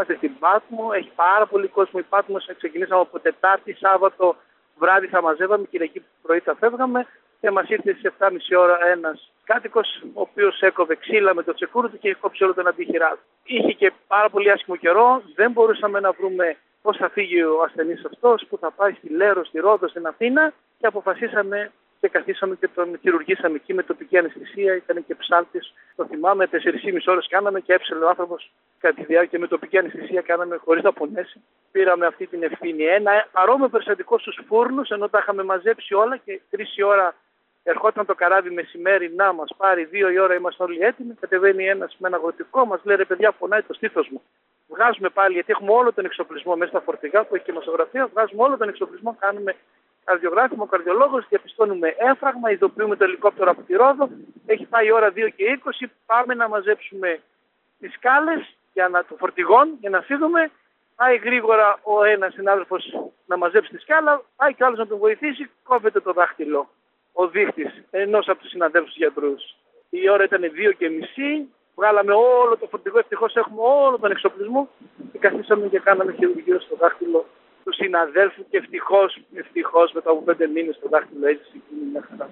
Είμαστε στην Πάτμο, έχει πάρα πολύ κόσμο η Πάτμο. Ξεκινήσαμε από Τετάρτη, Σάββατο βράδυ θα μαζεύαμε, Κυριακή πρωί θα φεύγαμε και μας ήρθε στις 7.30 ώρα ένας κάτοικος, ο οποίος έκοβε ξύλα με το τσεκούρι του και είχε κόψει όλο τον αντίχειρά του. Είχε και πάρα πολύ άσχημο καιρό, δεν μπορούσαμε να βρούμε πώς θα φύγει ο ασθενής αυτός, που θα πάει στη Λέρο, στη Ρόδο, στην Αθήνα και αποφασίσαμε και καθίσαμε και τον χειρουργήσαμε εκεί με τοπική αναισθησία. Ήταν και ψάλτης. Το θυμάμαι, 4,5 ώρες κάναμε και έψελε ο άνθρωπος κατά τη διάρκεια με τοπική αναισθησία. Κάναμε χωρίς να πονέσει. Πήραμε αυτή την ευθύνη. Ένα παρόμοιο περιστατικό στους φούρνους, ενώ τα είχαμε μαζέψει όλα και τρεις η ώρα ερχόταν το καράβι μεσημέρι να μας πάρει. Δύο η ώρα είμαστε όλοι έτοιμοι. Κατεβαίνει ένας με ένα γοτικό, μας λέει ρε παιδιά, πονάει το στήθος μου. Βγάζουμε πάλι, γιατί έχουμε όλο τον εξοπλισμό μέσα στα φορτηγά που έχει και μασογραφία. Βγάζουμε όλο τον εξοπλισμό, κάνουμε καρδιογράφημα, ο καρδιολόγος, διαπιστώνουμε έφραγμα, ειδοποιούμε το ελικόπτερο από τη Ρόδο. Έχει πάει η ώρα 2 και 20. Πάμε να μαζέψουμε τις σκάλες για να, το φορτηγόν για να φύγουμε. Πάει γρήγορα ο ένας συνάδελφος να μαζέψει τη σκάλα, πάει κι άλλος να τον βοηθήσει, κόβεται το δάχτυλο. Ο δείχτης ενός από τους συναδέλφους γιατρούς. Η ώρα ήταν 2 και μισή. Βγάλαμε όλο το φορτηγό. Ευτυχώς έχουμε όλο τον εξοπλισμό και καθίσαμε και κάναμε χειρουργείο στο δάχτυλο του συναδέλφου και ευτυχώς, ευτυχώς μετά από πέντε μήνες το δάχτυλο έτσι είναι μια χαρά.